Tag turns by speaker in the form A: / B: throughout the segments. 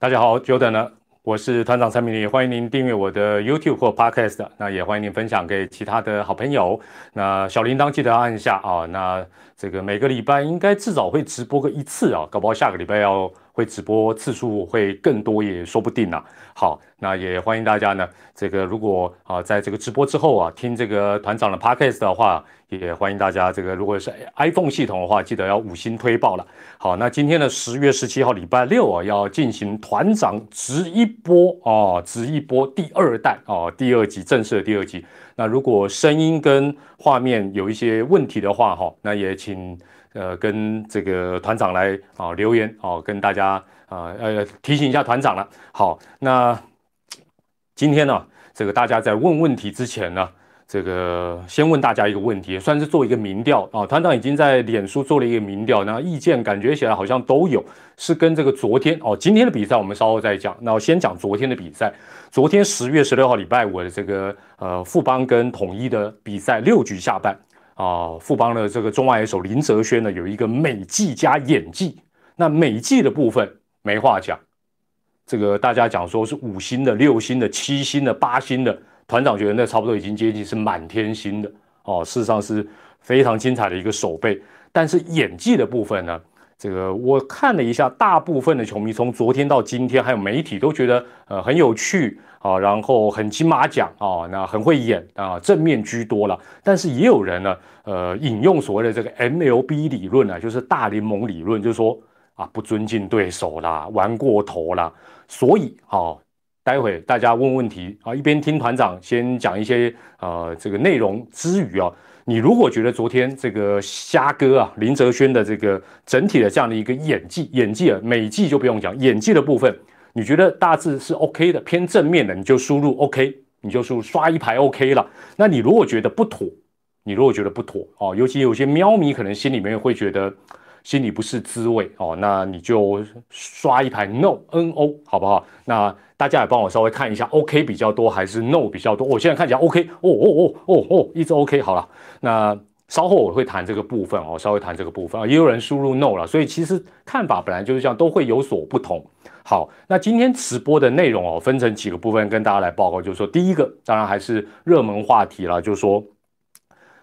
A: 大家好，久等了，我是团长蔡明礼，欢迎您订阅我的 YouTube 或 Podcast，那也欢迎您分享给其他的好朋友。那小铃铛记得按一下啊。那这个每个礼拜应该至少会直播个一次啊，搞不好下个礼拜要会直播次数会更多也说不定啊。好，那也欢迎大家呢，这个如果啊在这个直播之后啊听这个团长的 Podcast 的话。也欢迎大家，这个如果是 iPhone 系统的话，记得要五星推爆了。好，那今天的十月十七号礼拜六啊，要进行团长直一波啊，直一波第二弹啊，第二集正式的第二集。那如果声音跟画面有一些问题的话，哈，那也请呃跟这个团长来啊留言哦，跟大家啊呃提醒一下团长了。好，那今天呢，这个大家在问问题之前呢。这个先问大家一个问题，算是做一个民调啊。团长已经在脸书做了一个民调，那意见感觉起来好像都有，是跟这个昨天哦，今天的比赛我们稍后再讲。那我先讲昨天的比赛，昨天十月十六号礼拜五的这个呃富邦跟统一的比赛六局下半啊，富邦的这个中外野手林哲轩呢有一个美技加演技，那美技的部分没话讲，这个大家讲说是五星的、六星的、七星的、八星的。团长觉得那差不多已经接近是满天星的哦，事实上是非常精彩的一个手背。但是演技的部分呢，这个我看了一下，大部分的球迷从昨天到今天，还有媒体都觉得呃很有趣啊，然后很金马奖啊，那很会演啊，正面居多了。但是也有人呢，呃，引用所谓的这个 MLB 理论啊，就是大联盟理论，就是说啊，不尊敬对手啦，玩过头啦，所以啊。待会大家问问题啊，一边听团长先讲一些呃这个内容之余啊，你如果觉得昨天这个虾哥啊林哲轩的这个整体的这样的一个演技演技啊美技就不用讲，演技的部分你觉得大致是 OK 的，偏正面的你就输入 OK，你就输入刷一排 OK 了。那你如果觉得不妥，你如果觉得不妥哦，尤其有些喵迷可能心里面会觉得心里不是滋味哦，那你就刷一排 No N O 好不好？那大家也帮我稍微看一下，OK 比较多还是 No 比较多？我现在看起来 OK，哦哦哦哦哦，一直 OK 好了。那稍后我会谈这个部分哦，稍微谈这个部分啊。也有人输入 No 了，所以其实看法本来就是这样，都会有所不同。好，那今天直播的内容哦，分成几个部分跟大家来报告，就是说第一个当然还是热门话题了，就是说，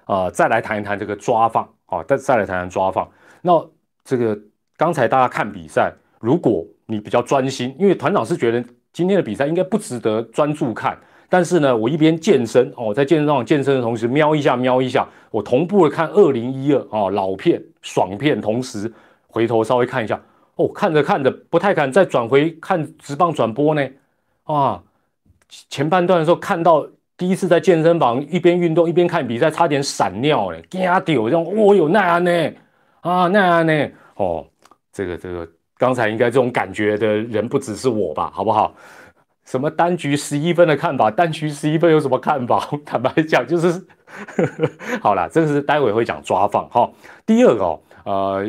A: 呃，再来谈一谈这个抓放啊，再再来谈谈抓放。那这个刚才大家看比赛，如果你比较专心，因为团长是觉得。今天的比赛应该不值得专注看，但是呢，我一边健身哦，在健身房健身的同时，瞄一下瞄一下，我同步的看二零一二啊老片爽片，同时回头稍微看一下哦，看着看着不太敢再转回看直棒转播呢啊，前半段的时候看到第一次在健身房一边运动一边看比赛，差点闪尿嘞，惊掉这样，哦哟那样呢啊那样呢哦，这个这个。刚才应该这种感觉的人不只是我吧，好不好？什么单局十一分的看法？单局十一分有什么看法？坦白讲，就是 好了，这是待会会讲抓放哈。第二个哦，呃，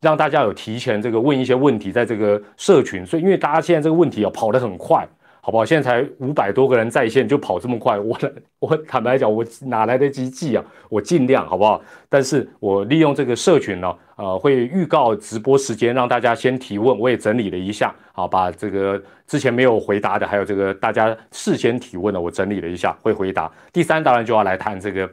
A: 让大家有提前这个问一些问题，在这个社群，所以因为大家现在这个问题哦跑得很快。好不好？现在才五百多个人在线，就跑这么快，我我坦白讲，我哪来得及记啊？我尽量好不好？但是我利用这个社群呢，呃，会预告直播时间，让大家先提问。我也整理了一下，好，把这个之前没有回答的，还有这个大家事先提问的，我整理了一下，会回答。第三，当然就要来谈这个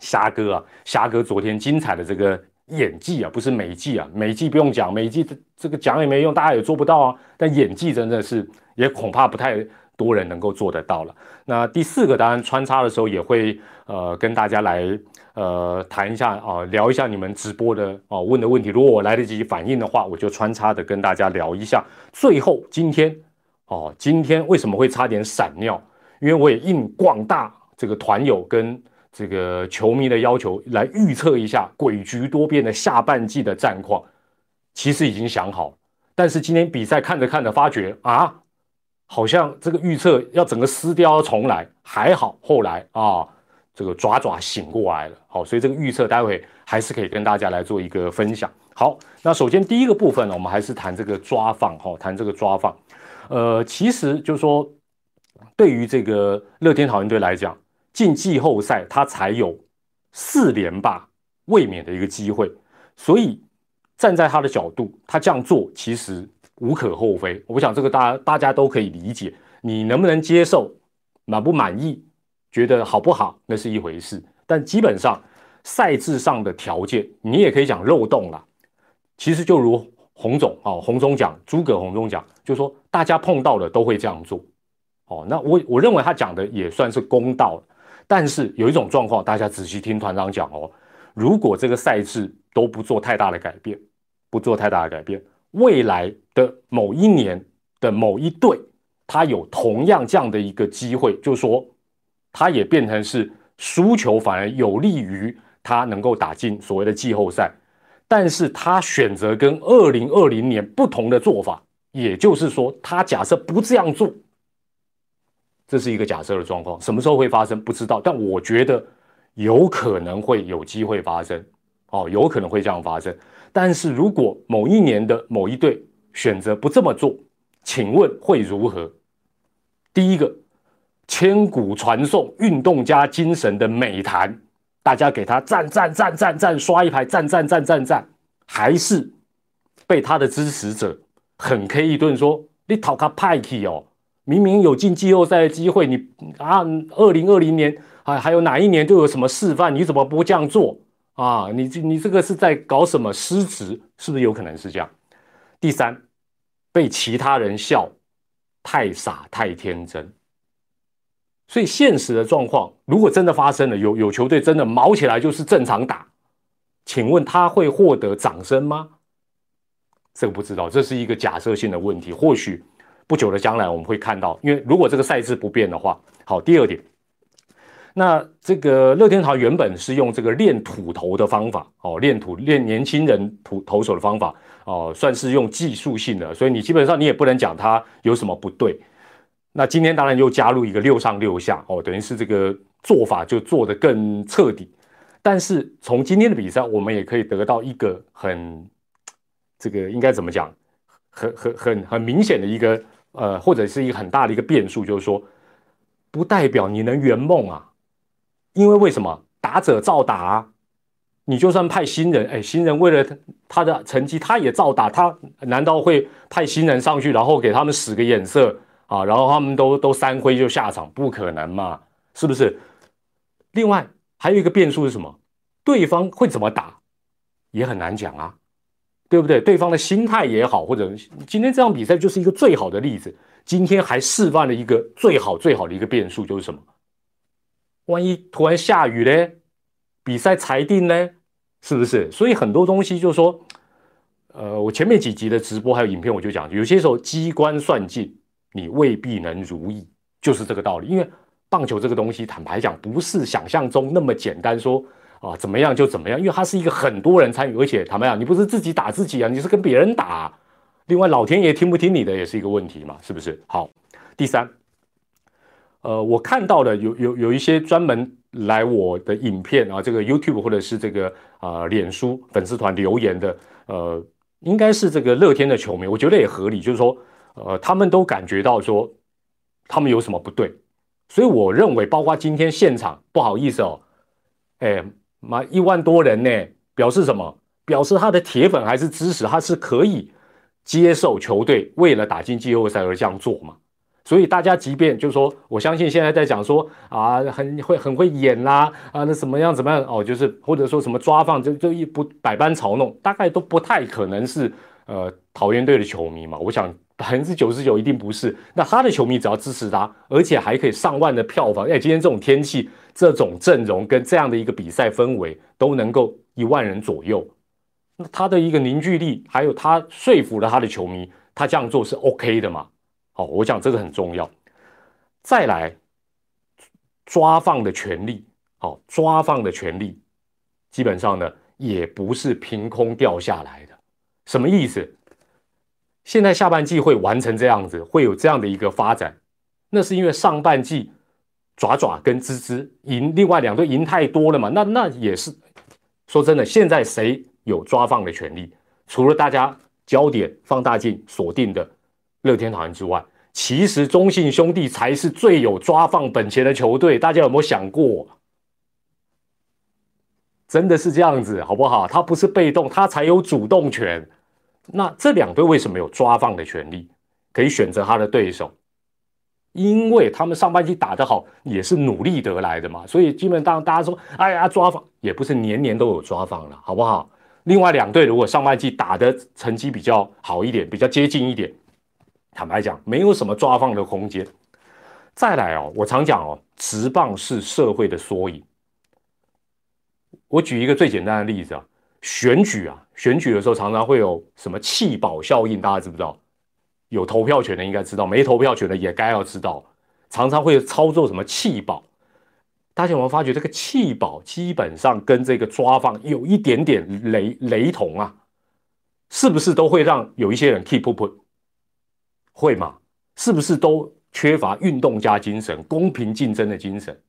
A: 虾哥啊，虾哥昨天精彩的这个演技啊，不是美技啊，美技不用讲，美技这个讲也没用，大家也做不到啊。但演技真的是。也恐怕不太多人能够做得到了。那第四个，当然穿插的时候也会呃跟大家来呃谈一下啊，聊一下你们直播的哦问的问题。如果我来得及反应的话，我就穿插的跟大家聊一下。最后今天哦，今天为什么会差点闪尿？因为我也应广大这个团友跟这个球迷的要求，来预测一下诡谲多变的下半季的战况。其实已经想好，但是今天比赛看着看着发觉啊。好像这个预测要整个撕掉重来，还好后来啊，这个爪爪醒过来了。好，所以这个预测待会还是可以跟大家来做一个分享。好，那首先第一个部分呢，我们还是谈这个抓放哈，谈这个抓放。呃，其实就是说，对于这个乐天桃园队来讲，进季后赛他才有四连霸卫冕的一个机会，所以站在他的角度，他这样做其实。无可厚非。我想这个大家大家都可以理解。你能不能接受，满不满意，觉得好不好，那是一回事。但基本上赛制上的条件，你也可以讲漏洞了。其实就如洪总哦，洪总讲，诸葛洪总讲，就说大家碰到的都会这样做。哦，那我我认为他讲的也算是公道了。但是有一种状况，大家仔细听团长讲哦，如果这个赛制都不做太大的改变，不做太大的改变，未来的某一年的某一队。他有同样这样的一个机会，就是说，他也变成是输球，反而有利于他能够打进所谓的季后赛。但是他选择跟二零二零年不同的做法，也就是说，他假设不这样做，这是一个假设的状况，什么时候会发生不知道，但我觉得有可能会有机会发生，哦，有可能会这样发生。但是如果某一年的某一队选择不这么做，请问会如何？第一个，千古传颂运动家精神的美谈，大家给他赞赞赞赞赞，刷一排赞赞赞赞赞，还是被他的支持者狠 K 一顿，说你讨他派气哦，明明有进季后赛的机会，你啊，二零二零年啊，还有哪一年就有什么示范，你怎么不这样做啊？你这你这个是在搞什么失职？是不是有可能是这样？第三，被其他人笑。太傻太天真，所以现实的状况，如果真的发生了，有有球队真的毛起来就是正常打，请问他会获得掌声吗？这个不知道，这是一个假设性的问题。或许不久的将来我们会看到，因为如果这个赛制不变的话，好，第二点，那这个乐天桃原本是用这个练土投的方法，哦，练土练年轻人土投手的方法。哦，算是用技术性的，所以你基本上你也不能讲它有什么不对。那今天当然又加入一个六上六下，哦，等于是这个做法就做得更彻底。但是从今天的比赛，我们也可以得到一个很这个应该怎么讲，很很很很明显的一个呃，或者是一个很大的一个变数，就是说不代表你能圆梦啊，因为为什么打者照打。你就算派新人，哎，新人为了他的成绩，他也照打。他难道会派新人上去，然后给他们使个眼色啊？然后他们都都三挥就下场？不可能嘛，是不是？另外还有一个变数是什么？对方会怎么打，也很难讲啊，对不对？对方的心态也好，或者今天这场比赛就是一个最好的例子。今天还示范了一个最好最好的一个变数，就是什么？万一突然下雨嘞？比赛裁定呢，是不是？所以很多东西就是说，呃，我前面几集的直播还有影片，我就讲，有些时候机关算尽，你未必能如意，就是这个道理。因为棒球这个东西，坦白讲，不是想象中那么简单，说啊怎么样就怎么样，因为它是一个很多人参与，而且坦白讲，你不是自己打自己啊，你是跟别人打。另外，老天爷听不听你的也是一个问题嘛，是不是？好，第三，呃，我看到的有有有一些专门。来我的影片啊，这个 YouTube 或者是这个啊脸书粉丝团留言的，呃，应该是这个乐天的球迷，我觉得也合理，就是说，呃，他们都感觉到说他们有什么不对，所以我认为，包括今天现场，不好意思哦，哎妈一万多人呢，表示什么？表示他的铁粉还是支持，他是可以接受球队为了打进季后赛而这样做嘛？所以大家即便就是说，我相信现在在讲说啊，很会很会演啦，啊，那怎么样怎么样哦，就是或者说什么抓放，就就一不百般嘲弄，大概都不太可能是呃桃园队的球迷嘛。我想百分之九十九一定不是。那他的球迷只要支持他，而且还可以上万的票房，哎，今天这种天气、这种阵容跟这样的一个比赛氛围，都能够一万人左右，那他的一个凝聚力，还有他说服了他的球迷，他这样做是 OK 的嘛？好，我讲这个很重要。再来，抓放的权利，好，抓放的权利，基本上呢也不是凭空掉下来的。什么意思？现在下半季会完成这样子，会有这样的一个发展，那是因为上半季爪爪跟吱吱赢，另外两队赢太多了嘛？那那也是说真的，现在谁有抓放的权利？除了大家焦点放大镜锁定的。乐天桃园之外，其实中信兄弟才是最有抓放本钱的球队。大家有没有想过？真的是这样子，好不好？他不是被动，他才有主动权。那这两队为什么有抓放的权利，可以选择他的对手？因为他们上半季打得好，也是努力得来的嘛。所以基本上大家说，哎呀，抓放也不是年年都有抓放了，好不好？另外两队如果上半季打的成绩比较好一点，比较接近一点，坦白讲，没有什么抓放的空间。再来哦，我常讲哦，直棒是社会的缩影。我举一个最简单的例子啊，选举啊，选举的时候常常会有什么弃保效应，大家知不知道？有投票权的应该知道，没投票权的也该要知道，常常会操作什么弃保。大家有没有发觉这个弃保基本上跟这个抓放有一点点雷雷同啊？是不是都会让有一些人 keep up？会吗？是不是都缺乏运动加精神、公平竞争的精神？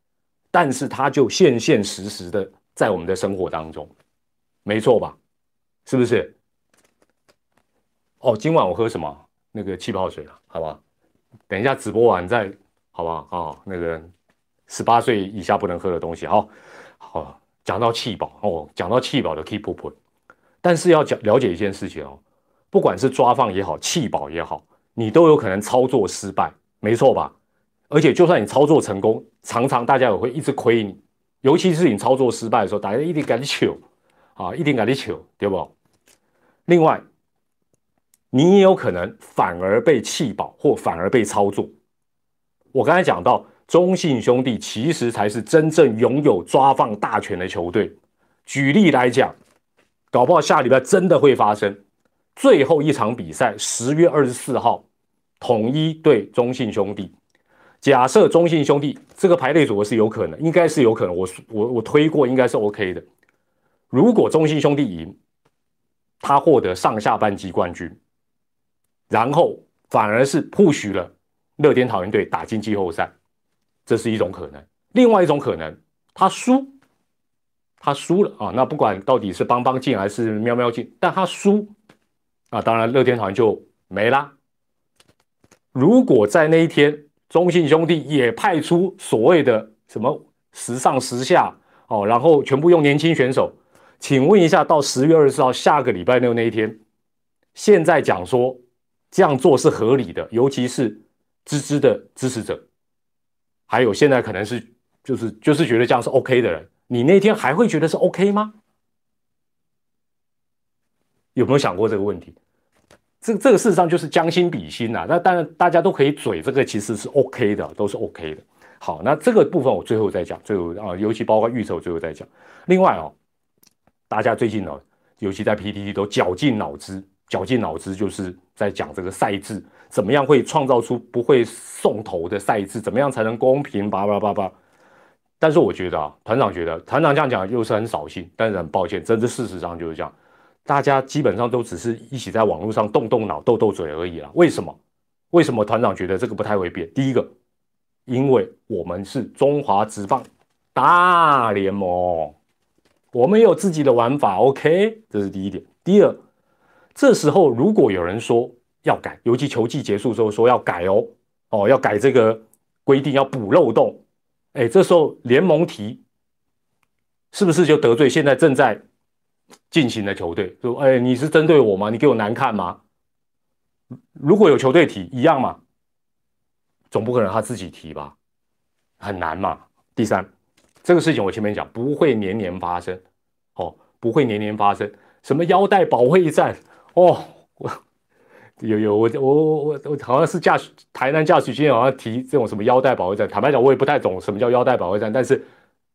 A: 但是他就现现实实的。在我们的生活当中，没错吧？是不是？哦，今晚我喝什么？那个气泡水了，好吧？等一下直播完再，好吧？啊，那个十八岁以下不能喝的东西，好，好。讲到气保哦，讲到气保的 keep up，但是要讲了解一件事情哦，不管是抓放也好，气保也好，你都有可能操作失败，没错吧？而且就算你操作成功，常常大家也会一直亏你。尤其是你操作失败的时候，大家一定赶紧求啊，一定赶紧求，对不？另外，你也有可能反而被弃保或反而被操作。我刚才讲到，中信兄弟其实才是真正拥有抓放大权的球队。举例来讲，搞不好下礼拜真的会发生最后一场比赛，十月二十四号，统一对中信兄弟。假设中信兄弟这个排列组合是有可能，应该是有可能。我我我推过，应该是 OK 的。如果中信兄弟赢，他获得上下半季冠军，然后反而是 push 了乐天桃园队打进季后赛，这是一种可能。另外一种可能，他输，他输了啊。那不管到底是邦邦进还是喵喵进，但他输啊，当然乐天桃园就没啦。如果在那一天。中信兄弟也派出所谓的什么时上时下哦，然后全部用年轻选手。请问一下，到十月二十四号下个礼拜六那一天，现在讲说这样做是合理的，尤其是芝芝的支持者，还有现在可能是就是就是觉得这样是 OK 的人，你那天还会觉得是 OK 吗？有没有想过这个问题？这这个事实上就是将心比心呐，那当然大家都可以嘴，这个其实是 OK 的，都是 OK 的。好，那这个部分我最后再讲，最后啊，尤其包括预测，我最后再讲。另外哦，大家最近呢，尤其在 PTT 都绞尽脑汁，绞尽脑汁就是在讲这个赛制，怎么样会创造出不会送头的赛制，怎么样才能公平？叭叭叭叭。但是我觉得啊，团长觉得团长这样讲又是很扫兴，但是很抱歉，真的事实上就是这样。大家基本上都只是一起在网络上动动脑、斗斗嘴而已啦。为什么？为什么团长觉得这个不太会变？第一个，因为我们是中华职棒大联盟，我们有自己的玩法。OK，这是第一点。第二，这时候如果有人说要改，尤其球季结束之后说要改哦，哦，要改这个规定，要补漏洞，哎，这时候联盟提，是不是就得罪现在正在？进行的球队说：“哎，你是针对我吗？你给我难看吗？如果有球队提一样嘛，总不可能他自己提吧？很难嘛。第三，这个事情我前面讲不会年年发生，哦，不会年年发生。什么腰带保卫战？哦，我有有我我我我我好像是驾驶台南驾驶员好像提这种什么腰带保卫战。坦白讲，我也不太懂什么叫腰带保卫战，但是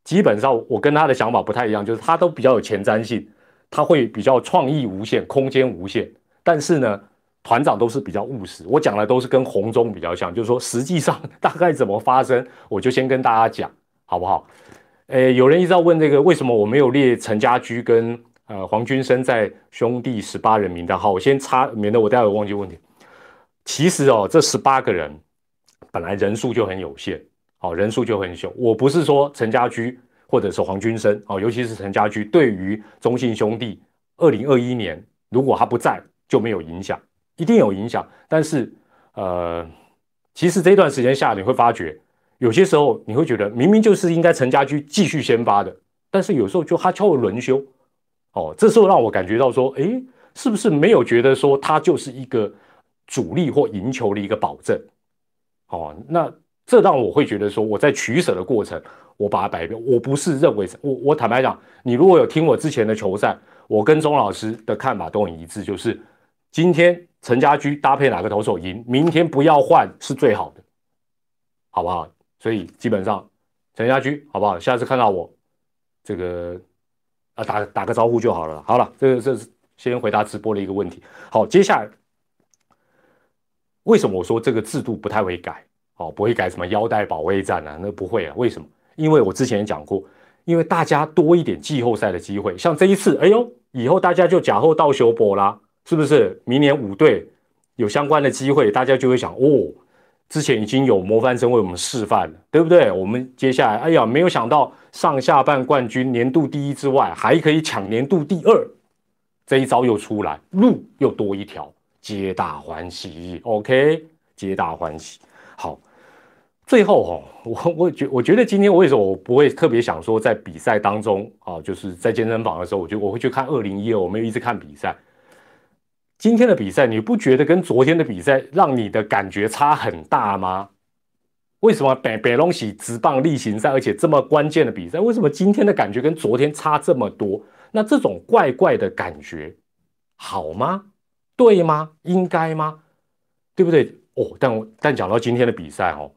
A: 基本上我跟他的想法不太一样，就是他都比较有前瞻性。”他会比较创意无限，空间无限，但是呢，团长都是比较务实。我讲的都是跟红中比较像，就是说实际上 大概怎么发生，我就先跟大家讲，好不好？诶，有人一直在问这个，为什么我没有列陈家驹跟呃黄军生在兄弟十八人名单？好，我先插，免得我待会忘记问题。其实哦，这十八个人本来人数就很有限，好，人数就很小。我不是说陈家驹。或者是黄军生哦，尤其是陈家驹，对于中信兄弟，二零二一年如果他不在就没有影响，一定有影响。但是，呃，其实这段时间下，你会发觉，有些时候你会觉得明明就是应该陈家驹继续先发的，但是有时候就他敲了轮休，哦，这时候让我感觉到说，诶，是不是没有觉得说他就是一个主力或赢球的一个保证？哦，那这让我会觉得说我在取舍的过程，我把它摆平。我不是认为我我坦白讲，你如果有听我之前的球赛，我跟钟老师的看法都很一致，就是今天陈家驹搭配哪个投手赢，明天不要换是最好的，好不好？所以基本上陈家驹好不好？下次看到我这个打打个招呼就好了。好了，这个这是先回答直播的一个问题。好，接下来。为什么我说这个制度不太会改？哦，不会改什么腰带保卫战啊？那不会啊？为什么？因为我之前也讲过，因为大家多一点季后赛的机会，像这一次，哎呦，以后大家就假后到修博啦，是不是？明年五队有相关的机会，大家就会想，哦，之前已经有模范生为我们示范了，对不对？我们接下来，哎呀，没有想到上下半冠军、年度第一之外，还可以抢年度第二，这一招又出来，路又多一条。皆大欢喜，OK，皆大欢喜。好，最后哈，我我觉我觉得今天为什么我不会特别想说在比赛当中啊，就是在健身房的时候，我觉得我会去看二零一二，我没有一直看比赛。今天的比赛，你不觉得跟昨天的比赛让你的感觉差很大吗？为什么北北龙喜直棒例行赛，而且这么关键的比赛，为什么今天的感觉跟昨天差这么多？那这种怪怪的感觉好吗？对吗？应该吗？对不对？哦，但我但讲到今天的比赛哦，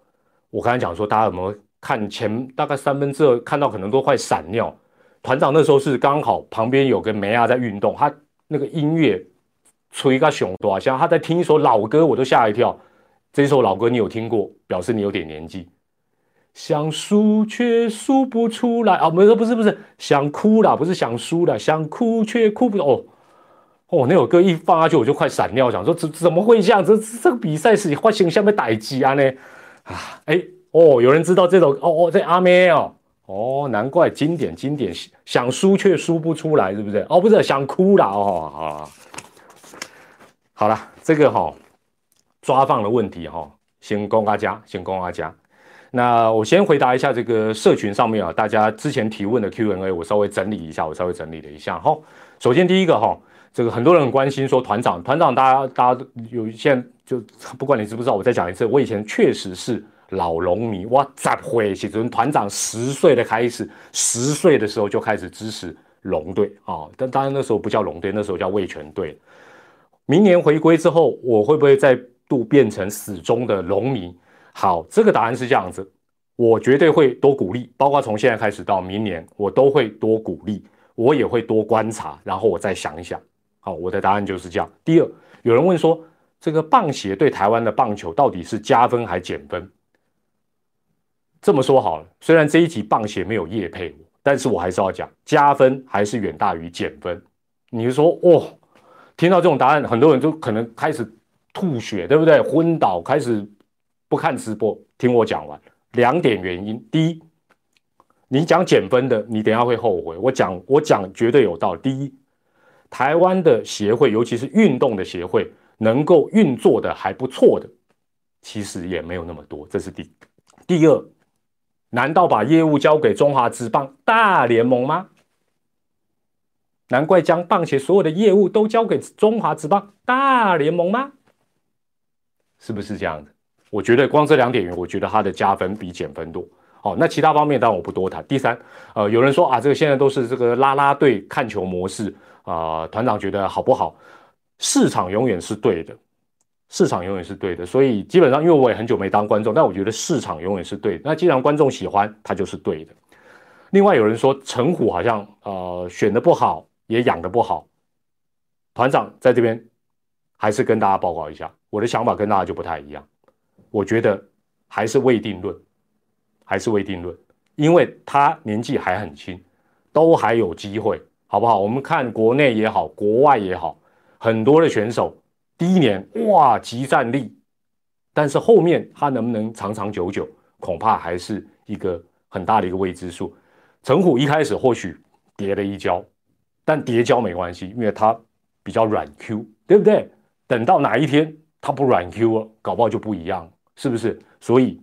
A: 我刚才讲说，大家有没有看前大概三分之二，看到可能都快闪尿。团长那时候是刚好旁边有个梅亚在运动，他那个音乐吹个熊多像他在听一首老歌，我都吓一跳。这首老歌你有听过？表示你有点年纪。想输却输不出来啊！没有，不是不是，想哭了，不是想输了，想哭却哭不哦。哦，那首歌一放下去，我就快闪尿，想说怎怎么会这样？这这个比赛是发形象被逮鸡啊呢？啊，哎，哦，有人知道这首哦哦，这阿妹哦，哦，难怪经典经典，想输却输不出来，是不是？哦，不是想哭了哦，好，好好了，这个哈抓放的问题哈，先供阿家，先供阿家。那我先回答一下这个社群上面啊，大家之前提问的 Q&A，我稍微整理一下，我稍微整理了一下哈。首先第一个哈。这个很多人很关心，说团长，团长，大家大家有现在就不管你知不知道，我再讲一次，我以前确实是老龙迷，哇，咋会？其实团长十岁的开始，十岁的时候就开始支持龙队啊，但当然那时候不叫龙队，那时候叫味全队。明年回归之后，我会不会再度变成死忠的龙迷？好，这个答案是这样子，我绝对会多鼓励，包括从现在开始到明年，我都会多鼓励，我也会多观察，然后我再想一想。好，我的答案就是这样。第二，有人问说，这个棒协对台湾的棒球到底是加分还减分？这么说好了，虽然这一集棒协没有叶配，但是我还是要讲，加分还是远大于减分。你说，哦，听到这种答案，很多人就可能开始吐血，对不对？昏倒，开始不看直播，听我讲完。两点原因，第一，你讲减分的，你等下会后悔。我讲，我讲绝对有道理。第一。台湾的协会，尤其是运动的协会，能够运作的还不错的，其实也没有那么多。这是第第二，难道把业务交给中华职棒大联盟吗？难怪将棒协所有的业务都交给中华职棒大联盟吗？是不是这样子？我觉得光这两点，我觉得它的加分比减分多。好，那其他方面当然我不多谈。第三，呃，有人说啊，这个现在都是这个拉拉队看球模式。啊，团长觉得好不好？市场永远是对的，市场永远是对的。所以基本上，因为我也很久没当观众，但我觉得市场永远是对的。那既然观众喜欢，它就是对的。另外有人说陈虎好像呃选的不好，也养的不好。团长在这边还是跟大家报告一下，我的想法跟大家就不太一样。我觉得还是未定论，还是未定论，因为他年纪还很轻，都还有机会。好不好？我们看国内也好，国外也好，很多的选手第一年哇，集战力，但是后面他能不能长长久久，恐怕还是一个很大的一个未知数。陈虎一开始或许跌了一跤，但跌跤没关系，因为它比较软 Q，对不对？等到哪一天它不软 Q 了，搞不好就不一样，是不是？所以，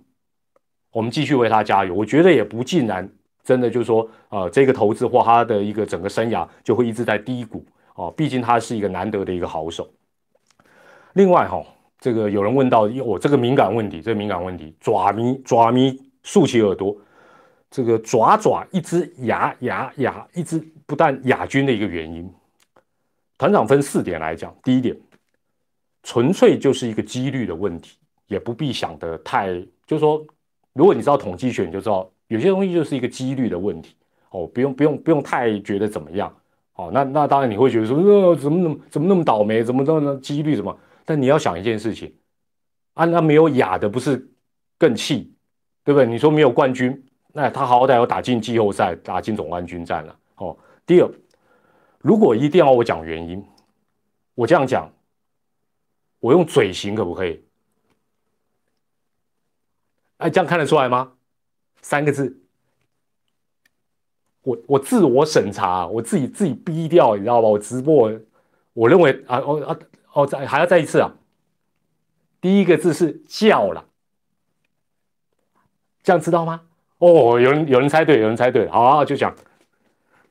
A: 我们继续为他加油。我觉得也不尽然。真的就是说，呃，这个投资或他的一个整个生涯就会一直在低谷哦，毕竟他是一个难得的一个好手。另外哈，这个有人问到我这个敏感问题，这个敏感问题，爪咪爪咪竖起耳朵，这个爪爪一只牙牙牙一只不但亚军的一个原因，团长分四点来讲，第一点，纯粹就是一个几率的问题，也不必想得太，就是说，如果你知道统计学，你就知道有些东西就是一个几率的问题哦，不用不用不用太觉得怎么样哦，那那当然你会觉得说，呃，怎么怎么怎么那么倒霉，怎么那么几率怎么？但你要想一件事情，啊，那没有雅的不是更气，对不对？你说没有冠军，那他好歹要打进季后赛，打进总冠军战了。哦，第二，如果一定要我讲原因，我这样讲，我用嘴型可不可以？哎，这样看得出来吗？三个字，我我自我审查，我自己自己逼掉，你知道吧？我直播，我认为啊，哦啊。哦，再还要再一次啊！第一个字是叫了，这样知道吗？哦，有人有人猜对，有人猜对，好，就讲，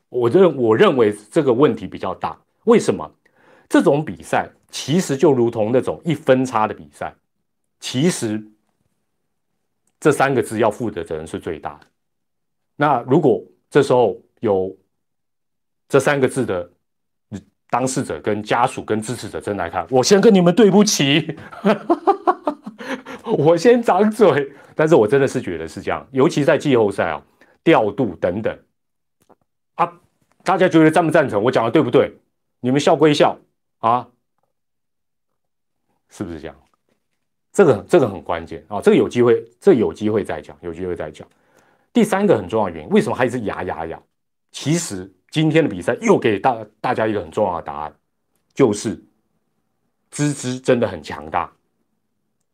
A: 我认我认为这个问题比较大。为什么？这种比赛其实就如同那种一分差的比赛，其实这三个字要负的责任是最大的。那如果这时候有这三个字的。当事者跟家属跟支持者真来看，我先跟你们对不起，我先掌嘴。但是我真的是觉得是这样，尤其在季后赛啊，调度等等啊，大家觉得赞不赞成？我讲的对不对？你们笑归笑啊，是不是这样？这个这个很关键啊，这个有机会，这有机会再讲，有机会再讲。第三个很重要的原因，为什么还一直牙牙牙？其实。今天的比赛又给大大家一个很重要的答案，就是芝芝真的很强大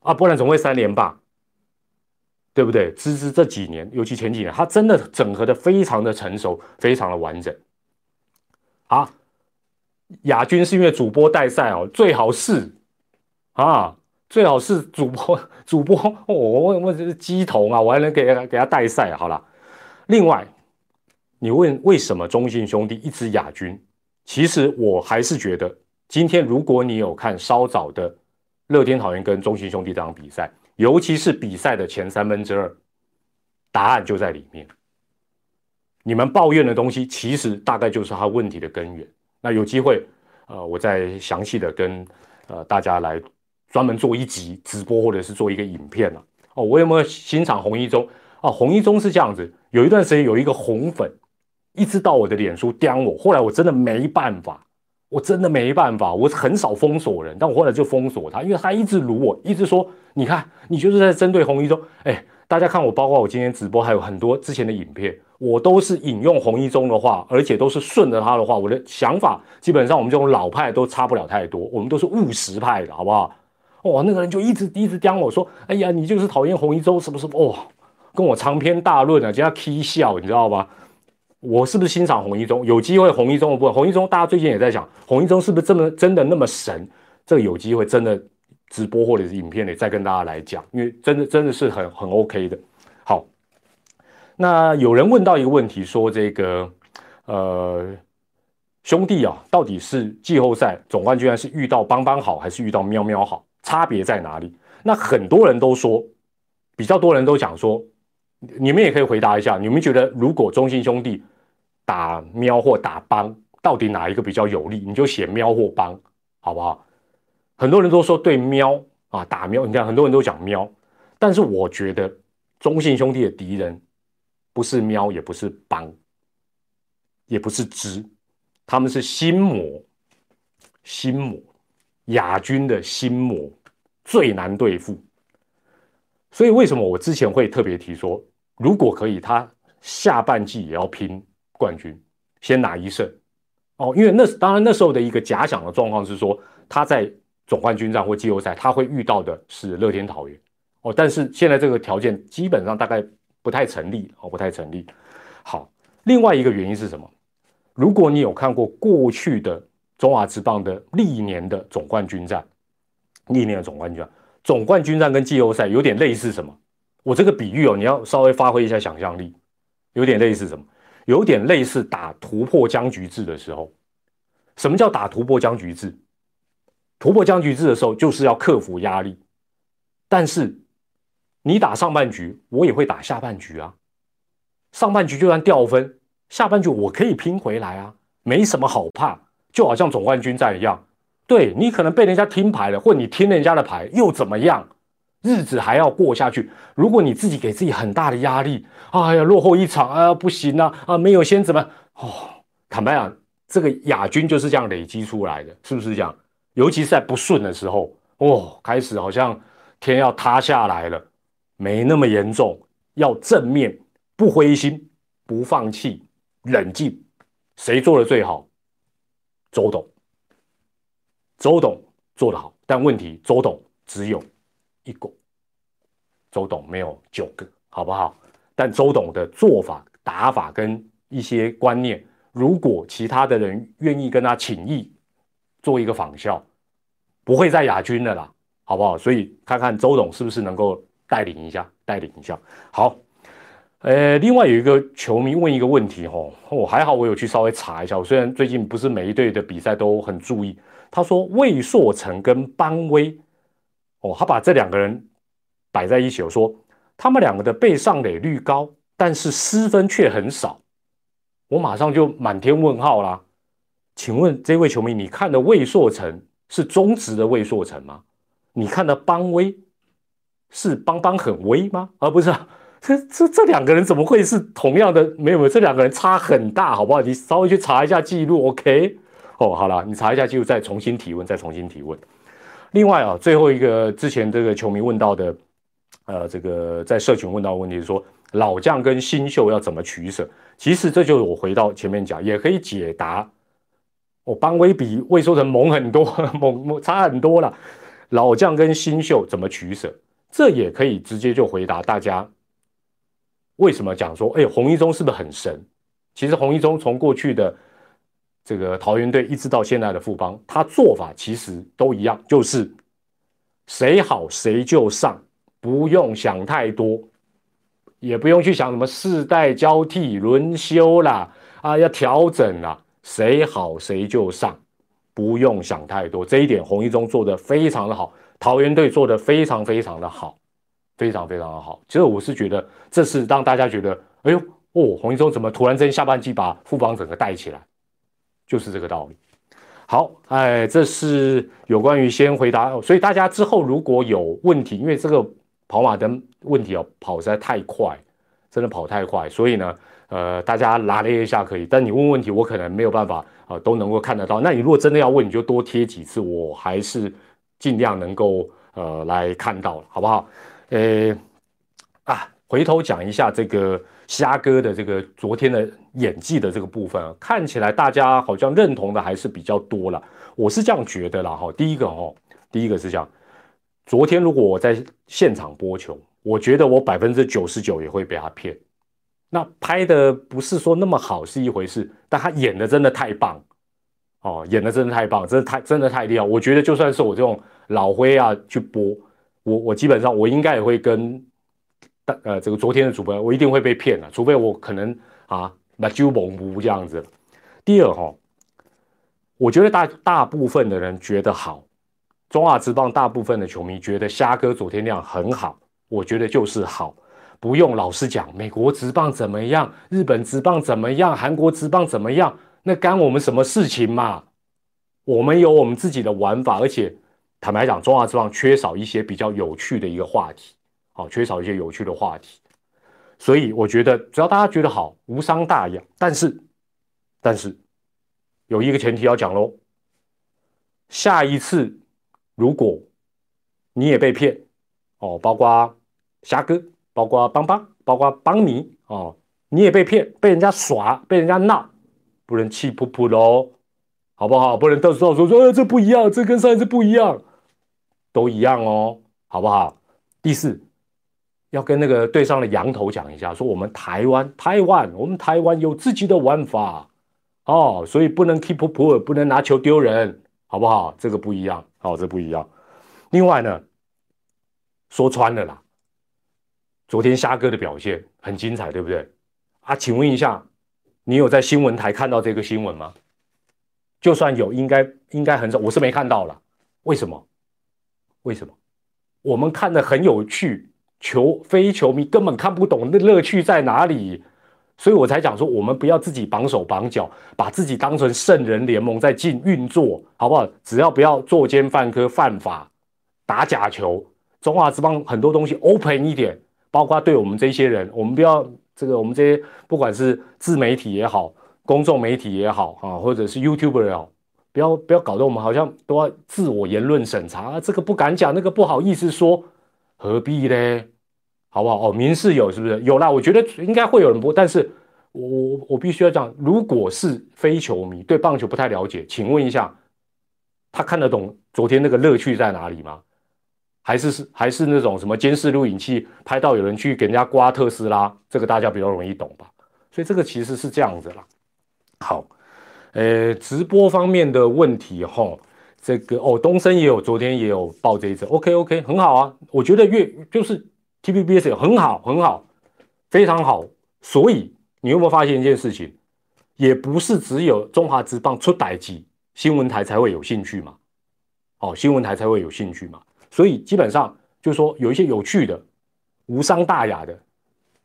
A: 啊，不然怎么会三连霸？对不对？芝芝这几年，尤其前几年，他真的整合的非常的成熟，非常的完整。啊，亚军是因为主播带赛哦，最好是啊，最好是主播主播，我我这是鸡头啊，我还能给给他带赛，好了。另外。你问为什么中信兄弟一直亚军？其实我还是觉得，今天如果你有看稍早的乐天桃园跟中信兄弟这场比赛，尤其是比赛的前三分之二，答案就在里面。你们抱怨的东西，其实大概就是他问题的根源。那有机会，呃，我再详细的跟呃大家来专门做一集直播，或者是做一个影片了。哦，我有没有欣赏红一中？啊，红一中是这样子，有一段时间有一个红粉。一直到我的脸书刁我，后来我真的没办法，我真的没办法，我很少封锁人，但我后来就封锁他，因为他一直辱我，一直说，你看你就是在针对红一中，哎，大家看我，包括我今天直播，还有很多之前的影片，我都是引用红一中的话，而且都是顺着他的话，我的想法基本上我们这种老派都差不了太多，我们都是务实派的，好不好？哇，那个人就一直一直刁我说，哎呀，你就是讨厌红一中什么什么，哇，跟我长篇大论啊，就要 k 笑，你知道吧？我是不是欣赏红一中？有机会红一中的部分，红一中大家最近也在讲，红一中是不是这么真的那么神？这个有机会真的直播或者是影片里再跟大家来讲，因为真的真的是很很 OK 的。好，那有人问到一个问题，说这个呃兄弟啊，到底是季后赛总冠军是遇到邦邦好，还是遇到喵喵好？差别在哪里？那很多人都说，比较多人都讲说，你们也可以回答一下，你们觉得如果中信兄弟？打喵或打帮，到底哪一个比较有利？你就写喵或帮，好不好？很多人都说对喵啊，打喵。你看很多人都讲喵，但是我觉得中信兄弟的敌人不是喵，也不是帮，也不是支，他们是心魔，心魔，亚军的心魔最难对付。所以为什么我之前会特别提说，如果可以，他下半季也要拼。冠军先拿一胜哦，因为那当然那时候的一个假想的状况是说他在总冠军战或季后赛他会遇到的是乐天桃园哦，但是现在这个条件基本上大概不太成立哦，不太成立。好，另外一个原因是什么？如果你有看过过去的中华职棒的历年的总冠军战，历年的总冠军战，总冠军战跟季后赛有点类似什么？我这个比喻哦，你要稍微发挥一下想象力，有点类似什么？有点类似打突破僵局制的时候，什么叫打突破僵局制？突破僵局制的时候，就是要克服压力。但是你打上半局，我也会打下半局啊。上半局就算掉分，下半局我可以拼回来啊，没什么好怕。就好像总冠军战一样，对你可能被人家听牌了，或你听人家的牌又怎么样？日子还要过下去。如果你自己给自己很大的压力，哎呀，落后一场啊，不行啊，啊，没有先怎么？哦，坦白讲，这个亚军就是这样累积出来的，是不是这样？尤其是在不顺的时候，哦，开始好像天要塌下来了，没那么严重，要正面，不灰心，不放弃，冷静。谁做的最好？周董，周董做得好，但问题周董只有。一个周董没有九个，好不好？但周董的做法、打法跟一些观念，如果其他的人愿意跟他请益，做一个仿效，不会在亚军的啦，好不好？所以看看周董是不是能够带领一下，带领一下。好，呃，另外有一个球迷问一个问题，哦，我还好，我有去稍微查一下。我虽然最近不是每一队的比赛都很注意，他说魏硕成跟邦威。哦，他把这两个人摆在一起，我说他们两个的被上垒率高，但是失分却很少，我马上就满天问号啦。请问这位球迷，你看的魏硕成是中职的魏硕成吗？你看的邦威是邦邦很威吗？而不是啊这这这两个人怎么会是同样的？没有没有，这两个人差很大，好不好？你稍微去查一下记录，OK？哦，好了，你查一下记录，再重新提问，再重新提问。另外啊，最后一个之前这个球迷问到的，呃，这个在社群问到的问题是说，老将跟新秀要怎么取舍？其实这就是我回到前面讲，也可以解答。我邦威比魏硕成猛很多，猛猛差很多了。老将跟新秀怎么取舍？这也可以直接就回答大家，为什么讲说，哎，洪一中是不是很神？其实洪一中从过去的。这个桃园队一直到现在的富邦，他做法其实都一样，就是谁好谁就上，不用想太多，也不用去想什么世代交替轮休啦，啊要调整啦，谁好谁就上，不用想太多。这一点洪一中做的非常的好，桃园队做的非常非常的好，非常非常的好。其实我是觉得这是让大家觉得，哎呦哦，洪一中怎么突然间下半季把富邦整个带起来？就是这个道理。好，哎，这是有关于先回答，所以大家之后如果有问题，因为这个跑马灯问题哦，跑实在太快，真的跑太快，所以呢，呃，大家拉了一下可以，但你问问题，我可能没有办法啊，都能够看得到。那你如果真的要问，你就多贴几次，我还是尽量能够呃来看到，好不好？呃，啊，回头讲一下这个。虾哥的这个昨天的演技的这个部分啊，看起来大家好像认同的还是比较多了。我是这样觉得啦哈。第一个哦，第一个是这样，昨天如果我在现场播球，我觉得我百分之九十九也会被他骗。那拍的不是说那么好是一回事，但他演的真的太棒哦，演的真的太棒，真的太真的太厉害。我觉得就算是我这种老灰啊去播，我我基本上我应该也会跟。但呃，这个昨天的主播，我一定会被骗了，除非我可能啊，那就蒙不这样子。第二哈，我觉得大大部分的人觉得好，中华职棒大部分的球迷觉得虾哥昨天那样很好，我觉得就是好，不用老是讲美国职棒怎么样，日本职棒怎么样，韩国职棒怎么样，那干我们什么事情嘛？我们有我们自己的玩法，而且坦白讲，中华职棒缺少一些比较有趣的一个话题。好，缺少一些有趣的话题，所以我觉得只要大家觉得好，无伤大雅。但是，但是有一个前提要讲喽，下一次如果你也被骗哦，包括虾哥，包括邦邦，包括邦尼哦，你也被骗，被人家耍，被人家闹，不能气噗噗喽，好不好？不能到时候说说，呃，这不一样，这跟上一次不一样，都一样哦，好不好？第四。要跟那个队上的羊头讲一下，说我们台湾台湾，我们台湾有自己的玩法哦，所以不能 keep poor，不能拿球丢人，好不好？这个不一样，好，这不一样。另外呢，说穿了啦，昨天虾哥的表现很精彩，对不对？啊，请问一下，你有在新闻台看到这个新闻吗？就算有，应该应该很少，我是没看到了。为什么？为什么？我们看的很有趣，球非球迷根本看不懂那乐趣在哪里，所以我才讲说，我们不要自己绑手绑脚，把自己当成圣人联盟在进运作，好不好？只要不要作奸犯科、犯法、打假球，中华之邦很多东西 open 一点，包括对我们这些人，我们不要这个，我们这些不管是自媒体也好。公众媒体也好啊，或者是 YouTuber 也好，不要不要搞得我们好像都要自我言论审查，这个不敢讲，那个不好意思说，何必呢？好不好？哦，民事有是不是有啦？我觉得应该会有人播，但是我我我必须要讲，如果是非球迷对棒球不太了解，请问一下，他看得懂昨天那个乐趣在哪里吗？还是是还是那种什么监视录影器拍到有人去给人家刮特斯拉，这个大家比较容易懂吧？所以这个其实是这样子啦。好，呃，直播方面的问题哈，这个哦，东升也有，昨天也有报这一则，OK OK，很好啊，我觉得越就是 TVBS 很好很好，非常好，所以你有没有发现一件事情？也不是只有中华职棒出歹机，新闻台才会有兴趣嘛，哦，新闻台才会有兴趣嘛，所以基本上就是说有一些有趣的、无伤大雅的，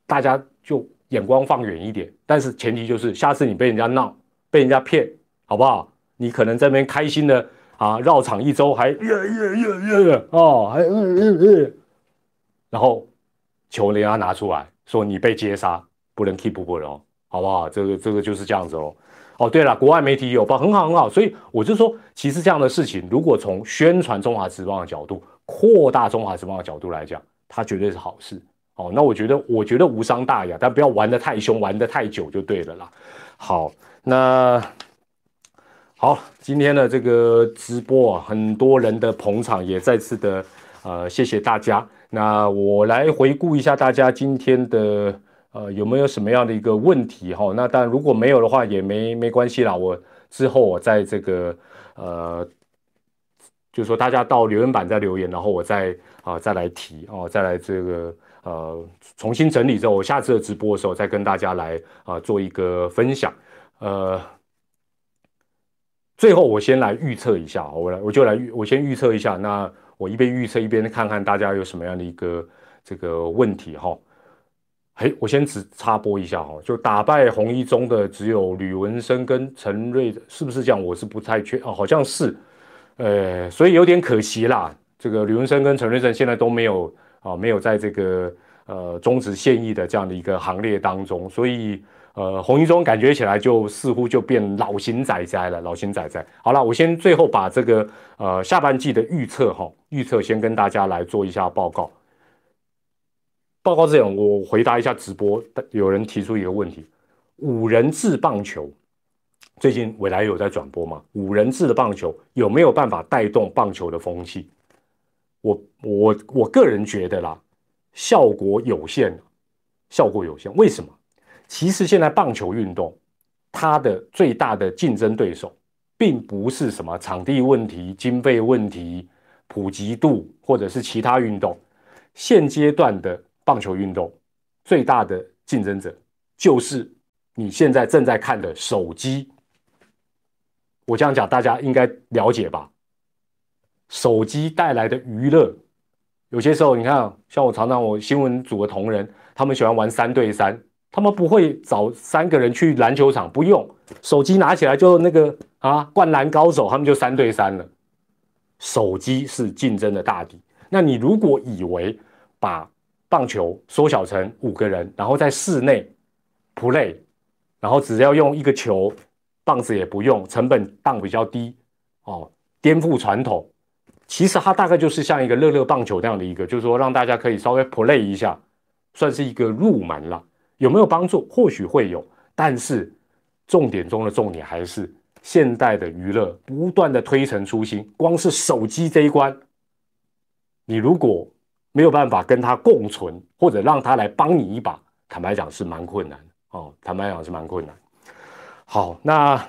A: 大家就。眼光放远一点，但是前提就是下次你被人家闹、被人家骗，好不好？你可能在那边开心的啊，绕场一周还耶耶耶耶哦，还嗯嗯嗯，然后求人家拿出来说你被接杀，不能 keep 不了，好不好？这个这个就是这样子哦。哦，对了，国外媒体有报，很好很好。所以我就说，其实这样的事情，如果从宣传中华职棒的角度、扩大中华职棒的角度来讲，它绝对是好事。哦，那我觉得，我觉得无伤大雅，但不要玩的太凶，玩的太久就对了啦。好，那好，今天的这个直播啊，很多人的捧场，也再次的呃，谢谢大家。那我来回顾一下大家今天的呃有没有什么样的一个问题哈？那但如果没有的话，也没没关系啦。我之后我在这个呃，就是说大家到留言板再留言，然后我再啊再来提哦，再来这个。呃，重新整理之后，我下次的直播的时候再跟大家来啊做一个分享。呃，最后我先来预测一下，我来我就来预，我先预测一下。那我一边预测一边看看大家有什么样的一个这个问题哈。嘿，我先只插播一下哈，就打败红一中的只有吕文生跟陈瑞，是不是这样？我是不太确哦，好像是。呃，所以有点可惜啦。这个吕文生跟陈瑞生现在都没有。啊，没有在这个呃终止现役的这样的一个行列当中，所以呃洪一中感觉起来就似乎就变老型仔仔了，老型仔仔。好了，我先最后把这个呃下半季的预测哈，预测先跟大家来做一下报告。报告之前，我回答一下直播，有人提出一个问题：五人制棒球最近未来有在转播吗？五人制的棒球有没有办法带动棒球的风气？我我我个人觉得啦，效果有限，效果有限。为什么？其实现在棒球运动，它的最大的竞争对手，并不是什么场地问题、经费问题、普及度，或者是其他运动。现阶段的棒球运动，最大的竞争者，就是你现在正在看的手机。我这样讲，大家应该了解吧？手机带来的娱乐，有些时候你看，像我常常我新闻组的同仁，他们喜欢玩三对三，他们不会找三个人去篮球场，不用手机拿起来就那个啊灌篮高手，他们就三对三了。手机是竞争的大敌。那你如果以为把棒球缩小成五个人，然后在室内 play，然后只要用一个球，棒子也不用，成本档比较低哦，颠覆传统。其实它大概就是像一个乐乐棒球那样的一个，就是说让大家可以稍微 play 一下，算是一个入门了。有没有帮助？或许会有，但是重点中的重点还是现代的娱乐不断的推陈出新。光是手机这一关，你如果没有办法跟它共存，或者让它来帮你一把，坦白讲是蛮困难哦。坦白讲是蛮困难。好，那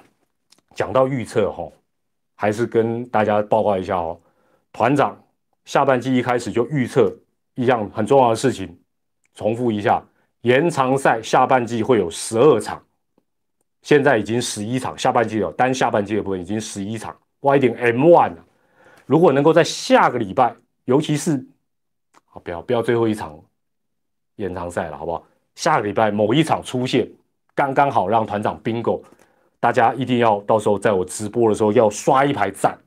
A: 讲到预测哈，还是跟大家报告一下哦。团长下半季一开始就预测一样很重要的事情，重复一下，延长赛下半季会有十二场，现在已经十一场，下半季有单下半季的部分已经十一场，Y 点 M one。如果能够在下个礼拜，尤其是好不要不要最后一场延长赛了，好不好？下个礼拜某一场出现，刚刚好让团长 bingo，大家一定要到时候在我直播的时候要刷一排赞，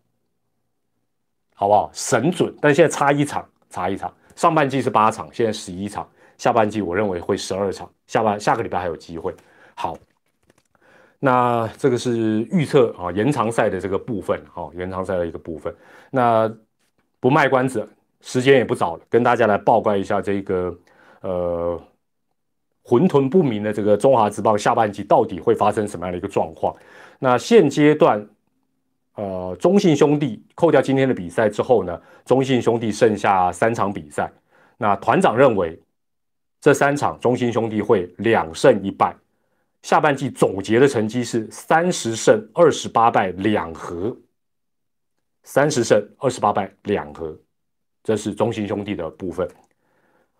A: 好不好？神准！但现在差一场，差一场。上半季是八场，现在十一场，下半季我认为会十二场，下半下个礼拜还有机会。好。那这个是预测啊，延长赛的这个部分，哈，延长赛的一个部分。那不卖关子，时间也不早了，跟大家来报告一下这个呃混沌不明的这个中华职棒下半季到底会发生什么样的一个状况。那现阶段，呃，中信兄弟扣掉今天的比赛之后呢，中信兄弟剩下三场比赛。那团长认为，这三场中信兄弟会两胜一败。下半季总结的成绩是三十胜二十八败两和，三十胜二十八败两和，这是中信兄弟的部分。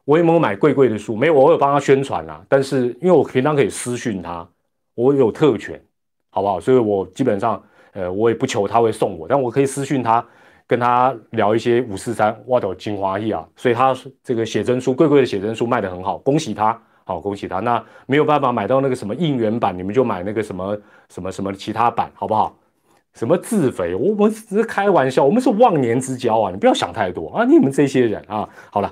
A: 我有没有买贵贵的书？没有，我有帮他宣传啦。但是因为我平常可以私讯他，我有特权，好不好？所以我基本上，呃，我也不求他会送我，但我可以私讯他，跟他聊一些五四三，哇，都精华意啊。所以他这个写真书，贵贵的写真书卖得很好，恭喜他。好，恭喜他。那没有办法买到那个什么应援版，你们就买那个什么什么什么其他版，好不好？什么自肥，我们只是开玩笑，我们是忘年之交啊，你不要想太多啊，你们这些人啊。好了，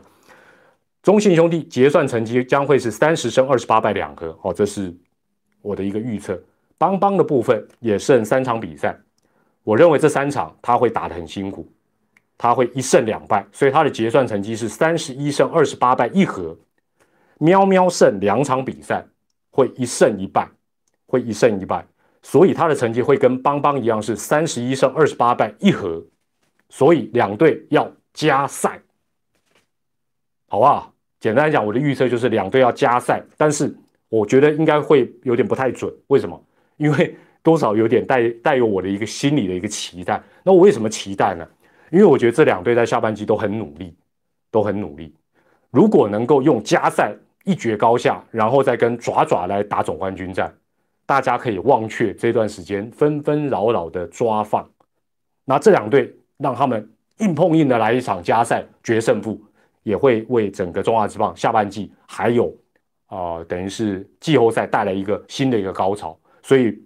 A: 中信兄弟结算成绩将会是三十胜二十八败两和，哦，这是我的一个预测。邦邦的部分也剩三场比赛，我认为这三场他会打得很辛苦，他会一胜两败，所以他的结算成绩是三十一胜二十八败一和。喵喵胜两场比赛会一胜一败，会一胜一败，所以他的成绩会跟邦邦一样是三十一胜二十八败一和，所以两队要加赛，好不好？简单来讲，我的预测就是两队要加赛，但是我觉得应该会有点不太准，为什么？因为多少有点带带有我的一个心理的一个期待。那我为什么期待呢？因为我觉得这两队在下半季都很努力，都很努力，如果能够用加赛。一决高下，然后再跟爪爪来打总冠军战，大家可以忘却这段时间纷纷扰扰的抓放，那这两队让他们硬碰硬的来一场加赛决胜负，也会为整个中华之棒下半季还有啊等于是季后赛带来一个新的一个高潮。所以，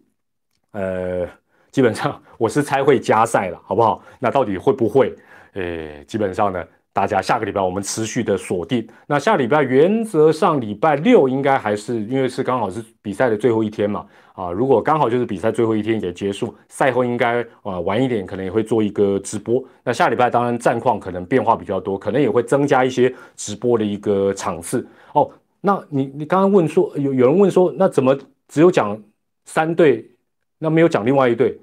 A: 呃，基本上 我是猜会加赛了，好不好？那到底会不会？呃，基本上呢？大家下个礼拜我们持续的锁定。那下礼拜原则上礼拜六应该还是因为是刚好是比赛的最后一天嘛啊，如果刚好就是比赛最后一天也结束，赛后应该啊晚一点可能也会做一个直播。那下礼拜当然战况可能变化比较多，可能也会增加一些直播的一个场次哦。那你你刚刚问说有有人问说那怎么只有讲三队，那没有讲另外一队，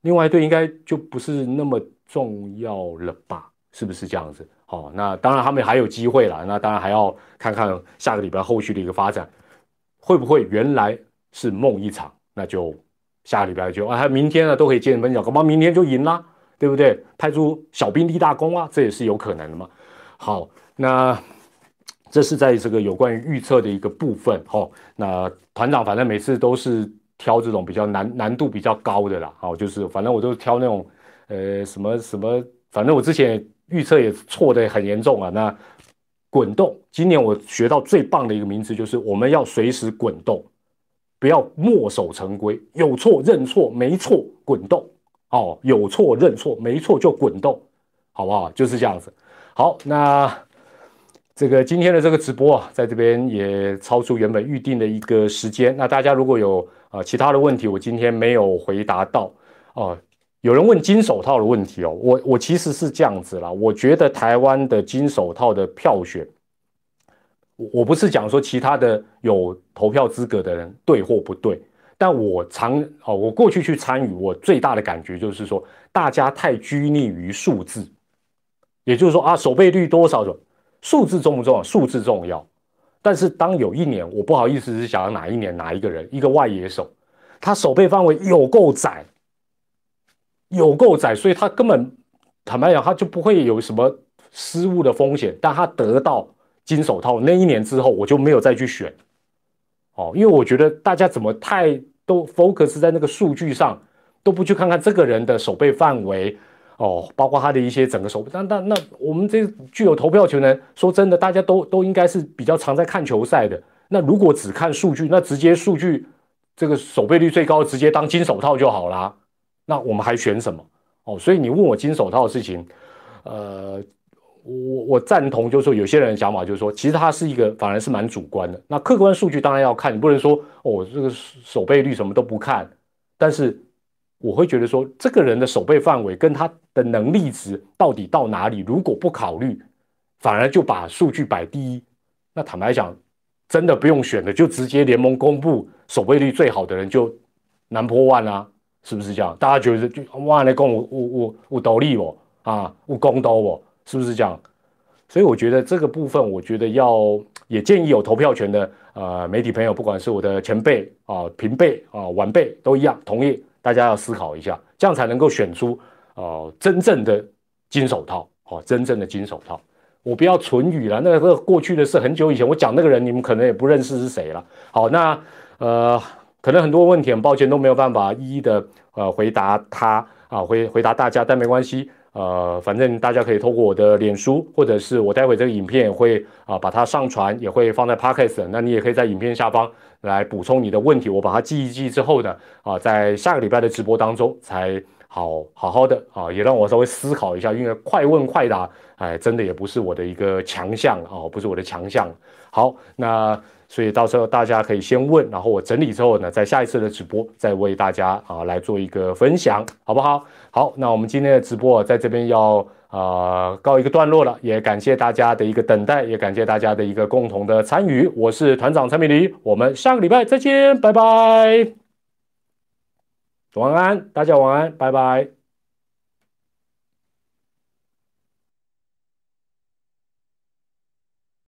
A: 另外一队应该就不是那么重要了吧？是不是这样子？好，那当然他们还有机会了。那当然还要看看下个礼拜后续的一个发展，会不会原来是梦一场？那就下个礼拜就啊，明天呢都可以见分晓，恐怕明天就赢啦，对不对？派出小兵立大功啊，这也是有可能的嘛。好，那这是在这个有关于预测的一个部分。哦，那团长反正每次都是挑这种比较难难度比较高的啦。好，就是反正我都挑那种呃什么什么，反正我之前。预测也错的很严重啊！那滚动，今年我学到最棒的一个名词就是我们要随时滚动，不要墨守成规，有错认错，没错滚动哦，有错认错，没错就滚动，好不好？就是这样子。好，那这个今天的这个直播啊，在这边也超出原本预定的一个时间。那大家如果有啊其他的问题，我今天没有回答到哦。有人问金手套的问题哦，我我其实是这样子啦，我觉得台湾的金手套的票选，我我不是讲说其他的有投票资格的人对或不对，但我常哦，我过去去参与，我最大的感觉就是说，大家太拘泥于数字，也就是说啊，守备率多少种数字重不重要？数字重要，但是当有一年，我不好意思是想要哪一年哪一个人，一个外野手，他守备范围有够窄。有够窄，所以他根本坦白讲，他就不会有什么失误的风险。但他得到金手套那一年之后，我就没有再去选哦，因为我觉得大家怎么太都 focus 在那个数据上，都不去看看这个人的守备范围哦，包括他的一些整个守备。那那那我们这具有投票权的人，说真的，大家都都应该是比较常在看球赛的。那如果只看数据，那直接数据这个守备率最高，直接当金手套就好啦。那我们还选什么？哦，所以你问我金手套的事情，呃。我我赞同，就是说有些人的想法，就是说其实它是一个反而是蛮主观的。那客观数据当然要看，你不能说哦这个守备率什么都不看。但是我会觉得说，这个人的守备范围跟他的能力值到底到哪里，如果不考虑，反而就把数据摆第一，那坦白讲，真的不用选的，就直接联盟公布守备率最好的人就南波万啊，是不是这样？大家觉得就万来攻我我我我斗力哦啊，我攻刀哦。是不是这样？所以我觉得这个部分，我觉得要也建议有投票权的呃媒体朋友，不管是我的前辈啊、平辈啊、晚辈都一样，同意大家要思考一下，这样才能够选出呃真正的金手套哦，真正的金手套。我不要唇语了，那个过去的事很久以前，我讲那个人，你们可能也不认识是谁了。好，那呃，可能很多问题，很抱歉都没有办法一一的呃回答他啊，回回答大家，但没关系。呃，反正大家可以透过我的脸书，或者是我待会这个影片也会啊把它上传，也会放在 Podcast。那你也可以在影片下方来补充你的问题，我把它记一记之后呢，啊，在下个礼拜的直播当中才好好好的啊，也让我稍微思考一下，因为快问快答，哎，真的也不是我的一个强项啊，不是我的强项。好，那。所以到时候大家可以先问，然后我整理之后呢，在下一次的直播再为大家啊来做一个分享，好不好？好，那我们今天的直播在这边要啊告一个段落了，也感谢大家的一个等待，也感谢大家的一个共同的参与。我是团长陈美黎，我们下个礼拜再见，拜拜，晚安，大家晚安，拜拜。